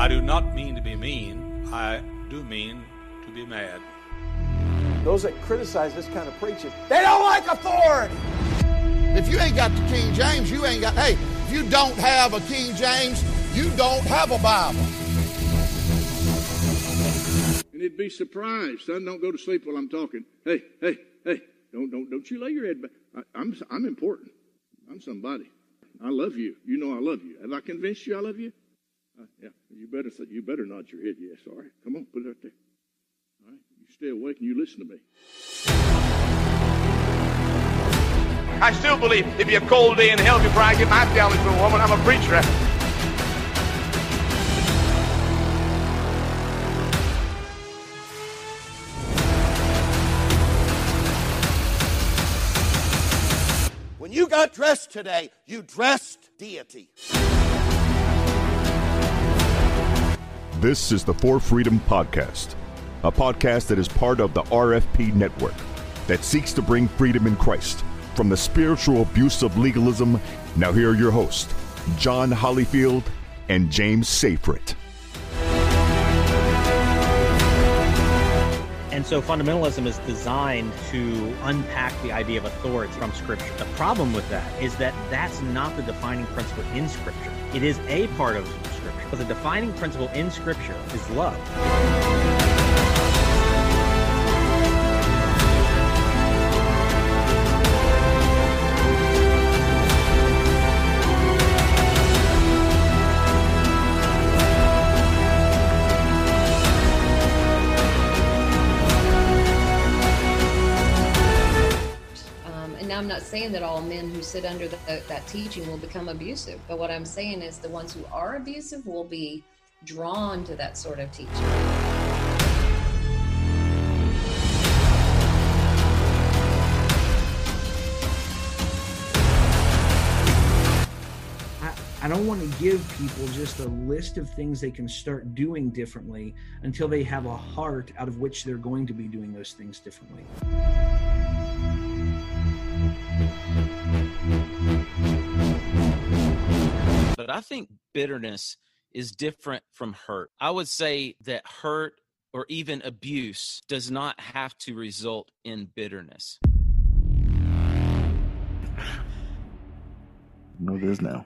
I do not mean to be mean. I do mean to be mad. Those that criticize this kind of preaching, they don't like authority. If you ain't got the King James, you ain't got, hey, if you don't have a King James, you don't have a Bible. And he'd be surprised. Son, don't go to sleep while I'm talking. Hey, hey, hey, don't, don't, don't you lay your head back. I, I'm, I'm important. I'm somebody. I love you. You know I love you. Have I convinced you I love you? Uh, yeah. You better, you better nod your head. Yes. All right. Come on. Put it right there. All right. You stay awake and you listen to me. I still believe it'd be a cold day in hell before I get my family to a woman. I'm a preacher. When you got dressed today, you dressed deity. This is the For Freedom Podcast, a podcast that is part of the RFP network that seeks to bring freedom in Christ from the spiritual abuse of legalism. Now, here are your hosts, John Hollyfield and James Seyfried. And so fundamentalism is designed to unpack the idea of authority from Scripture. The problem with that is that that's not the defining principle in Scripture. It is a part of Scripture, but the defining principle in Scripture is love. Saying that all men who sit under the, that teaching will become abusive, but what I'm saying is the ones who are abusive will be drawn to that sort of teaching. I, I don't want to give people just a list of things they can start doing differently until they have a heart out of which they're going to be doing those things differently. But I think bitterness is different from hurt. I would say that hurt or even abuse does not have to result in bitterness. No, it is now.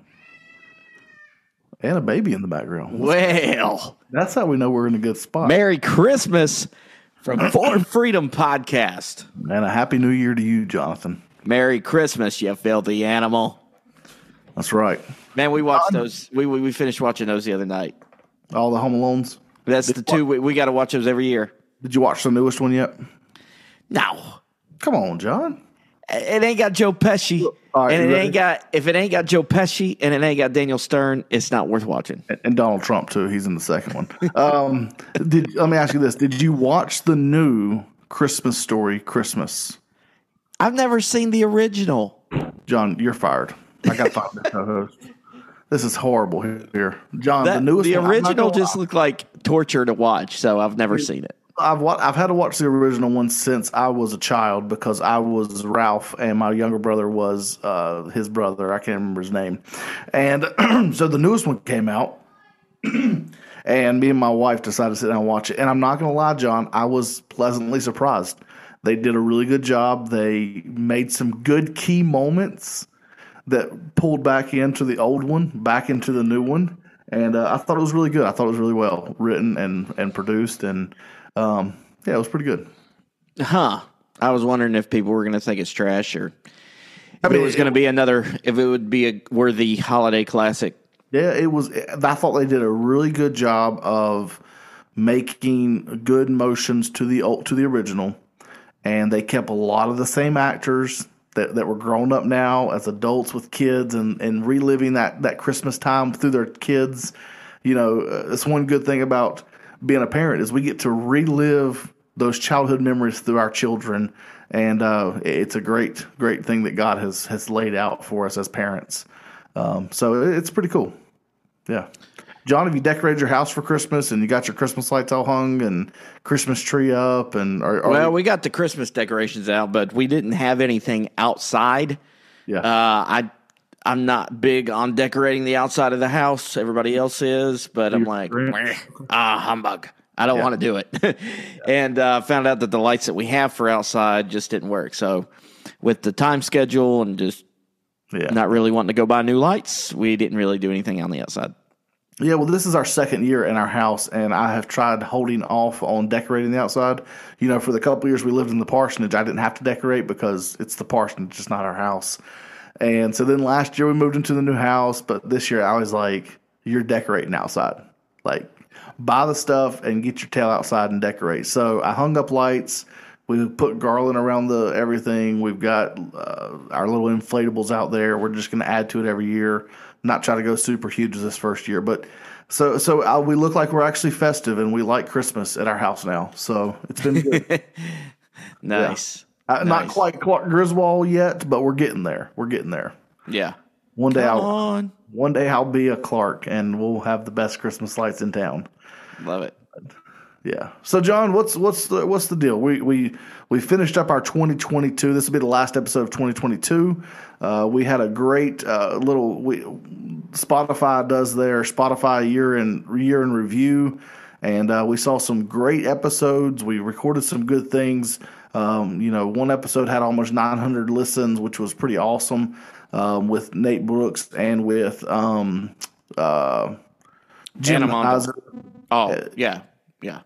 And a baby in the background. Well, That's how we know we're in a good spot. Merry Christmas from For Freedom Podcast. And a happy new year to you, Jonathan. Merry Christmas, you filthy animal. That's right. Man, we watched those. We, we we finished watching those the other night. All the Home Alones. That's the two we, we got to watch those every year. Did you watch the newest one yet? No, Come on, John. it ain't got Joe Pesci, All right, and it ready? ain't got if it ain't got Joe Pesci and it ain't got Daniel Stern, it's not worth watching. And- And Donald Trump too. He's in the second one. Um, did let me ask you this: Did you watch the new Christmas Story Christmas? I've never seen the original. John, you're fired. I got five co-host. This is horrible here, John. That, the newest, the one, original gonna just lie. looked like torture to watch, so I've never seen it. I've wa- I've had to watch the original one since I was a child because I was Ralph and my younger brother was uh, his brother. I can't remember his name. And so the newest one came out, and me and my wife decided to sit down and watch it. And I'm not going to lie, John, I was pleasantly surprised. They did a really good job. They made some good key moments that pulled back into the old one, back into the new one. And uh, I thought it was really good. I thought it was really well written and, and produced. And um, yeah, it was pretty good. Huh. I was wondering if people were going to think it's trash or if mean, it was going to be another, if it would be a worthy holiday classic. Yeah, it was. I thought they did a really good job of making good motions to the old, to the original, and they kept a lot of the same actors that, that were grown up now as adults with kids and, and reliving that, that Christmas time through their kids. You know, it's one good thing about being a parent is we get to relive those childhood memories through our children, and uh, it's a great great thing that God has has laid out for us as parents. Um, so it's pretty cool. Yeah. John, have you decorated your house for Christmas and you got your Christmas lights all hung and Christmas tree up and are, are well, we got the Christmas decorations out, but we didn't have anything outside. Yeah. Uh, I I'm not big on decorating the outside of the house. Everybody else is, but I'm like, ah, humbug. I don't Yeah. want to do it. and uh, found out that the lights that we have for outside just didn't work. So, with the time schedule and just Yeah. not really wanting to go buy new lights, we didn't really do anything on the outside. Yeah, well, this is our second year in our house, and I have tried holding off on decorating the outside. You know, for the couple years we lived in the parsonage, I didn't have to decorate because it's the parsonage, it's not our house. And so then last year we moved into the new house, but this year I was like, "You're decorating outside, like buy the stuff and get your tail outside and decorate." So I hung up lights. We put garland around the everything. We've got uh, our little inflatables out there. We're just going to add to it every year. Not try to go super huge this first year, but so so uh, we look like we're actually festive and we like Christmas at our house now. So it's been good. Nice. Uh, Not quite Clark Griswold yet, but we're getting there. We're getting there. Yeah. One day Come I'll on. one day I'll be a Clark and we'll have the best Christmas lights in town. Love it. Yeah. So John, what's what's the what's the deal? We we we finished up our 2022. This will be the last episode of 2022. Uh, we had a great uh, little we, Spotify does their Spotify year in year in review, and uh, we saw some great episodes. We recorded some good things. Um, you know, one episode had almost 900 listens, which was pretty awesome. Um, with Nate Brooks and with um, uh, Jim Heiser. Oh, yeah. Yeah.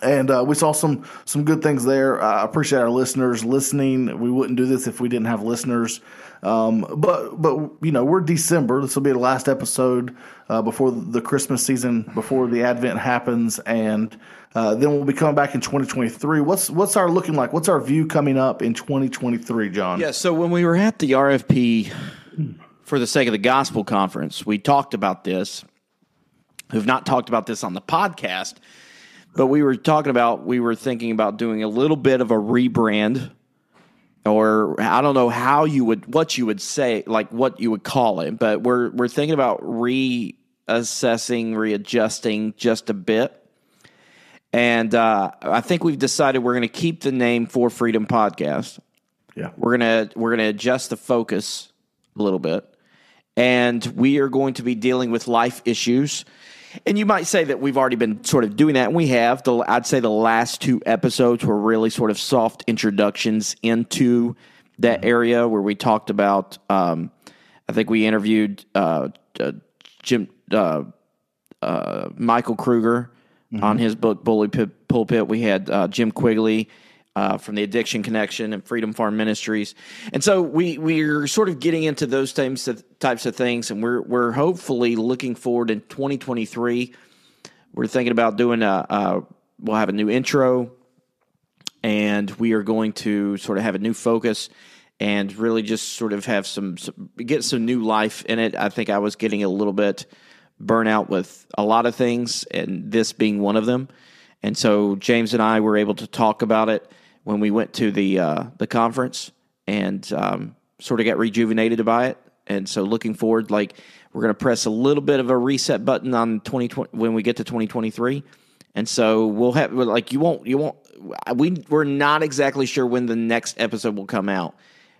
And uh, we saw some some good things there. I appreciate our listeners listening. We wouldn't do this if we didn't have listeners. Um, but but you know we're December. This will be the last episode uh, before the Christmas season, before the Advent happens, and uh, then we'll be coming back in 2023. What's what's our looking like? What's our view coming up in 2023, John? Yeah, so when we were at the RFP for the sake of the gospel conference, we talked about this. We've not talked about this on the podcast, but we were talking about we were thinking about doing a little bit of a rebrand or I don't know how you would what you would say like what you would call it, but we're we're thinking about reassessing, readjusting just a bit. And uh, I think we've decided we're going to keep the name For Freedom Podcast. Yeah. We're gonna we're gonna adjust the focus a little bit, and we are going to be dealing with life issues. And you might say that we've already been sort of doing that, and we have. The, I'd say the last two episodes were really sort of soft introductions into that area where we talked about. Um, I think we interviewed uh, uh, Jim uh, uh, Michael Kruger on his book Bully Pip- Pulpit. We had uh, Jim Quigley uh, from the Addiction Connection and Freedom Farm Ministries, and so we we're sort of getting into those types of types of things, and we're we're hopefully looking forward in 2023. We're thinking about doing a. We'll have a new intro, and we are going to sort of have a new focus and really just sort of have some, some get some new life in it. I think I was getting a little bit burnout with a lot of things, and this being one of them. And so James and I were able to talk about it when we went to the uh, the conference, and um, sort of got rejuvenated by it. And so looking forward, like we're going to press a little bit of a reset button on 2020 when we get to 2023. And so we'll have like you won't you won't we we're not exactly sure when the next episode will come out.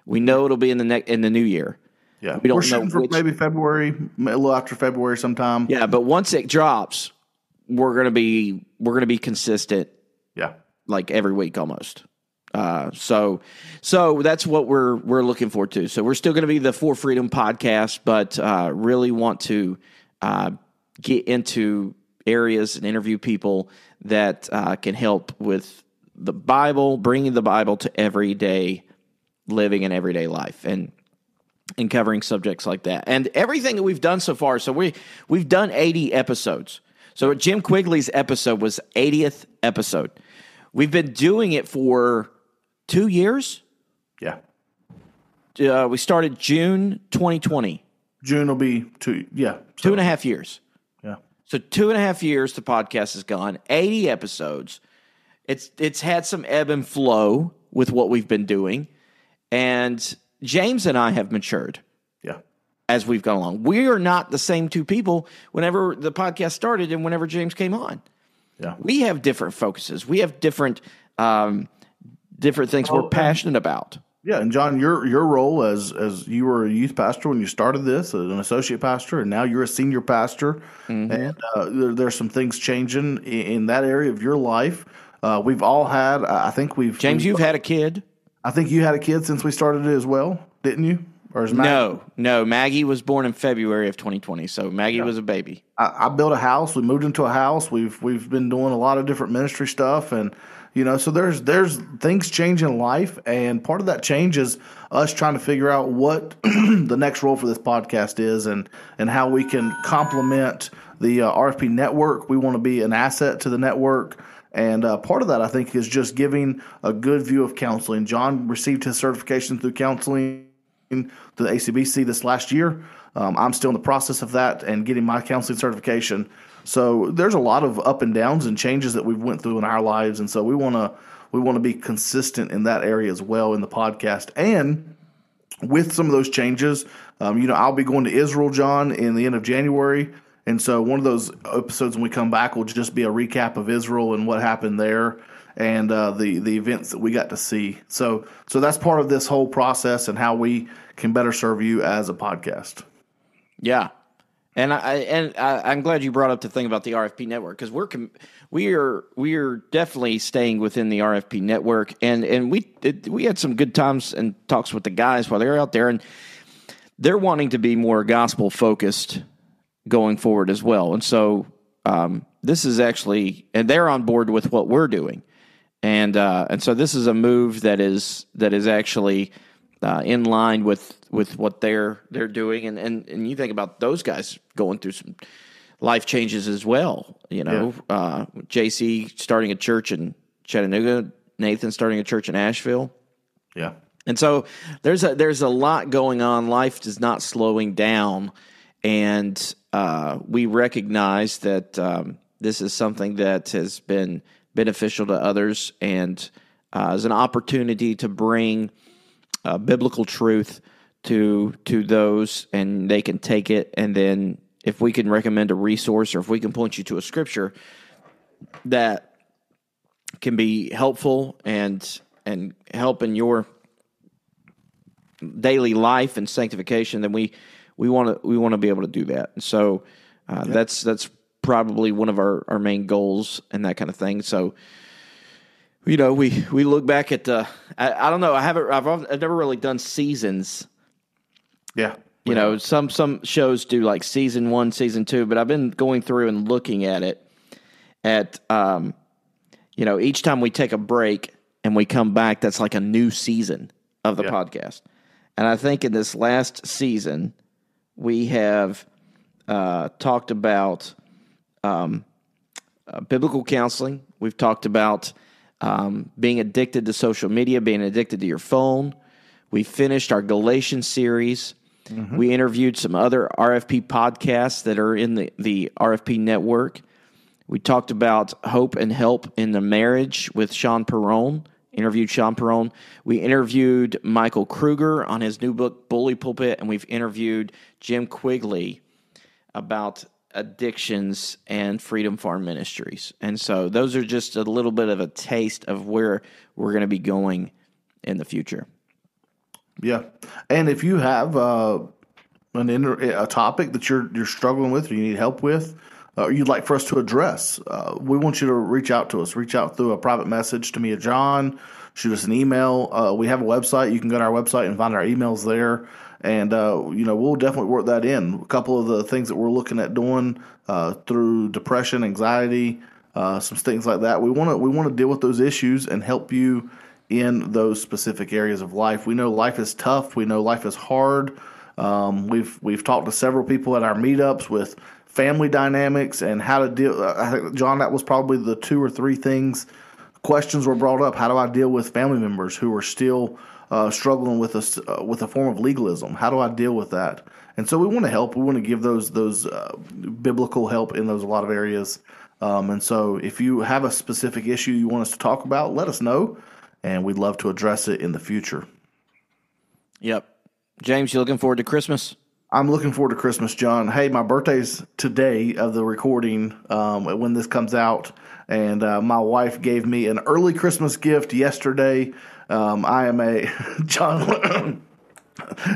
We know it'll be in the next in the new year. Yeah, we don't we're know for which- maybe February, a little after February sometime. Yeah, but once it drops, we're gonna be we're gonna be consistent. Yeah, like every week almost. Uh, so so that's what we're we're looking forward to. So we're still going to be the For Freedom podcast, but uh, really want to uh, get into areas and interview people that uh, can help with the Bible, bringing the Bible to everyday living and everyday life, and and covering subjects like that. And everything that we've done so far. So we we've done 80 episodes. So Jim Quigley's episode was 80th episode. We've been doing it for 2 years. Yeah. Uh, we started June 2020. June will be two. Yeah, Two and a half years. Yeah. So two and a half years the podcast has gone, 80 episodes. It's it's had some ebb and flow with what we've been doing. And James and I have matured. Yeah. As we've gone along. We are not the same two people whenever the podcast started and whenever James came on. Yeah. We have different focuses. We have different um, different things Oh, we're passionate about. Yeah, and John, your your role as as you were a youth pastor when you started this, as an associate pastor, and now you're a senior pastor, Mm-hmm. and uh, there, there's some things changing in, in that area of your life. Uh, we've all had. I think we've James, we've- you've had a kid. I think you had a kid since we started it as well, didn't you? Or is Maggie- No, no. Maggie was born in February of 2020, so Maggie was a baby. I, I built a house. We moved into a house. We've we've been doing a lot of different ministry stuff, and you know, so there's there's things change in life, and part of that change is us trying to figure out what the next role for this podcast is, and and how we can complement the uh, RFP network. We want to be an asset to the network. And uh, part of that, I think, is just giving a good view of counseling. John received his certification through counseling through the ACBC this last year. Um, I'm still in the process of that and getting my counseling certification. So there's a lot of up and downs and changes that we've went through in our lives, and so we want to we want to be consistent in that area as well in the podcast. And with some of those changes, um, you know, I'll be going to Israel, John, in the end of January. And so one of those episodes when we come back will just be a recap of Israel and what happened there and uh, the the events that we got to see. So so that's part of this whole process and how we can better serve you as a podcast. Yeah, and I and I, I'm glad you brought up the thing about the RFP network because we're we are we are definitely staying within the RFP network, and and we it, we had some good times and talks with the guys while they're out there, and they're wanting to be more gospel focused going forward as well, and so um, this is actually and they're on board with what we're doing, and uh, and so this is a move that is that is actually uh, in line with with what they're they're doing, and and and you think about those guys going through some life changes as well. You know, uh, JC starting a church in Chattanooga, Nathan starting a church in Asheville. Yeah. And so there's a there's a lot going on. Life is not slowing down, and uh, we recognize that um, this is something that has been beneficial to others, and uh, is an opportunity to bring uh, biblical truth to to those, and they can take it, and then if we can recommend a resource or if we can point you to a scripture that can be helpful and and help in your daily life and sanctification, then we we want to we want to be able to do that. And so uh, that's that's probably one of our, our main goals and that kind of thing. So you know, we we look back at uh, I, I don't know. I haven't. I've, I've never really done seasons. Yeah. You know, some some shows do like season one, season two, but I've been going through and looking at it. At um, you know, each time we take a break and we come back, that's like a new season of the podcast. And I think in this last season, we have uh, talked about um, uh, biblical counseling. We've talked about um, being addicted to social media, being addicted to your phone. We finished our Galatians series. We interviewed some other RFP podcasts that are in the, the RFP network. We talked about hope and help in the marriage with Sean Perron. Interviewed Sean Perron. We interviewed Michael Kruger on his new book, Bully Pulpit, and we've interviewed Jim Quigley about addictions and Freedom Farm Ministries. And so those are just a little bit of a taste of where we're going to be going in the future. Yeah, and if you have uh, an inter- a topic that you're you're struggling with or you need help with, uh, or you'd like for us to address, uh, we want you to reach out to us. Reach out through a private message to me or John. Shoot us an email. Uh, we have a website. You can go to our website and find our emails there. And uh, you know we'll definitely work that in. A couple of the things that we're looking at doing uh, through depression, anxiety, uh, some things like that. We want to we want to deal with those issues and help you in those specific areas of life. We know life is tough. We know life is hard. Um, we've we've talked to several people at our meetups with family dynamics and how to deal. I think John, that was probably the two or three things. Questions were brought up. How do I deal with family members who are still uh, struggling with a uh, with a form of legalism? How do I deal with that? And so we want to help. We want to give those those uh, biblical help in those a lot of areas. Um, and so if you have a specific issue you want us to talk about, let us know and we'd love to address it in the future. Yep. James, you looking forward to Christmas? I'm looking forward to Christmas, John. Hey, my birthday's today of the recording um, when this comes out, and uh, my wife gave me an early Christmas gift yesterday. Um, I am a John.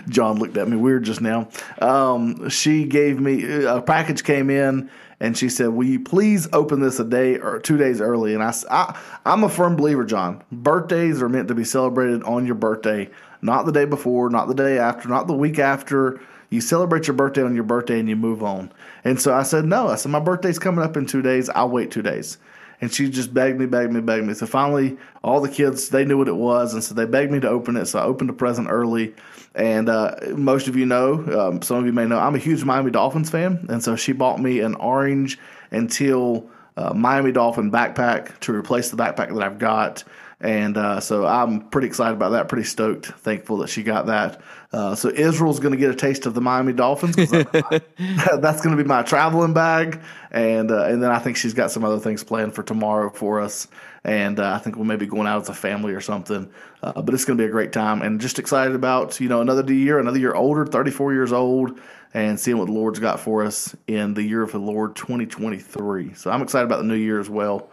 John looked at me weird just now. Um, she gave me a package came in and she said, "Will you please open this a day or two days early?" And I, I I'm a firm believer, John. Birthdays are meant to be celebrated on your birthday, not the day before, not the day after, not the week after. You celebrate your birthday on your birthday and you move on. And so I said, "No." I said, "My birthday's coming up in two days. I'll wait two days." And she just begged me, begged me, begged me. So finally, all the kids they knew what it was, and so they begged me to open it. So I opened the present early. And uh, most of you know, um, some of you may know, I'm a huge Miami Dolphins fan. And so she bought me an orange and teal uh, Miami Dolphin backpack to replace the backpack that I've got. And uh, so I'm pretty excited about that, pretty stoked, thankful that she got that. Uh, so Israel's going to get a taste of the Miami Dolphins. that's going to be my traveling bag, and uh, and then I think she's got some other things planned for tomorrow for us, and uh, I think we'll maybe going out as a family or something. Uh, but it's going to be a great time, and just excited about you know another year, another year older, 34 years old, and seeing what the Lord's got for us in the year of the Lord 2023. So I'm excited about the new year as well.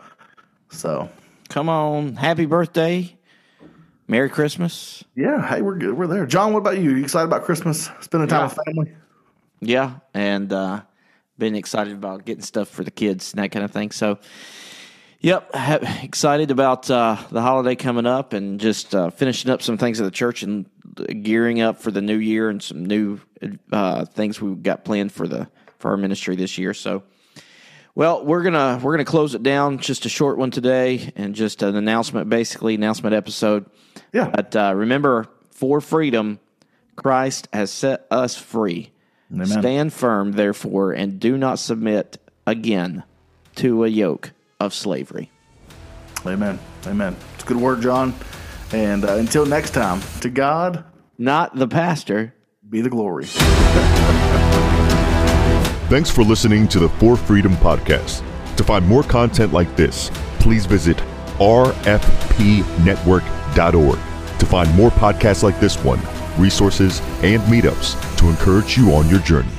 So come on, happy birthday. Merry Christmas. Yeah, hey, we're good. We're there. John, what about you? you excited about Christmas? Spending time Yeah. with family? Yeah, and uh, been excited about getting stuff for the kids and that kind of thing. So, yep, excited about uh, the holiday coming up and just uh, finishing up some things at the church and gearing up for the new year and some new uh, things we've got planned for the for our ministry this year. So, well, we're gonna we're gonna close it down. Just a short one today, and just an announcement, basically announcement episode. Yeah. But uh, remember, for freedom, Christ has set us free. Amen. Stand firm, therefore, and do not submit again to a yoke of slavery. Amen. Amen. It's a good word, John. And uh, until next time, to God, not the pastor, be the glory. Thanks for listening to the For Freedom Podcast. To find more content like this, please visit rfpnetwork.org to find more podcasts like this one, resources, and meetups to encourage you on your journey.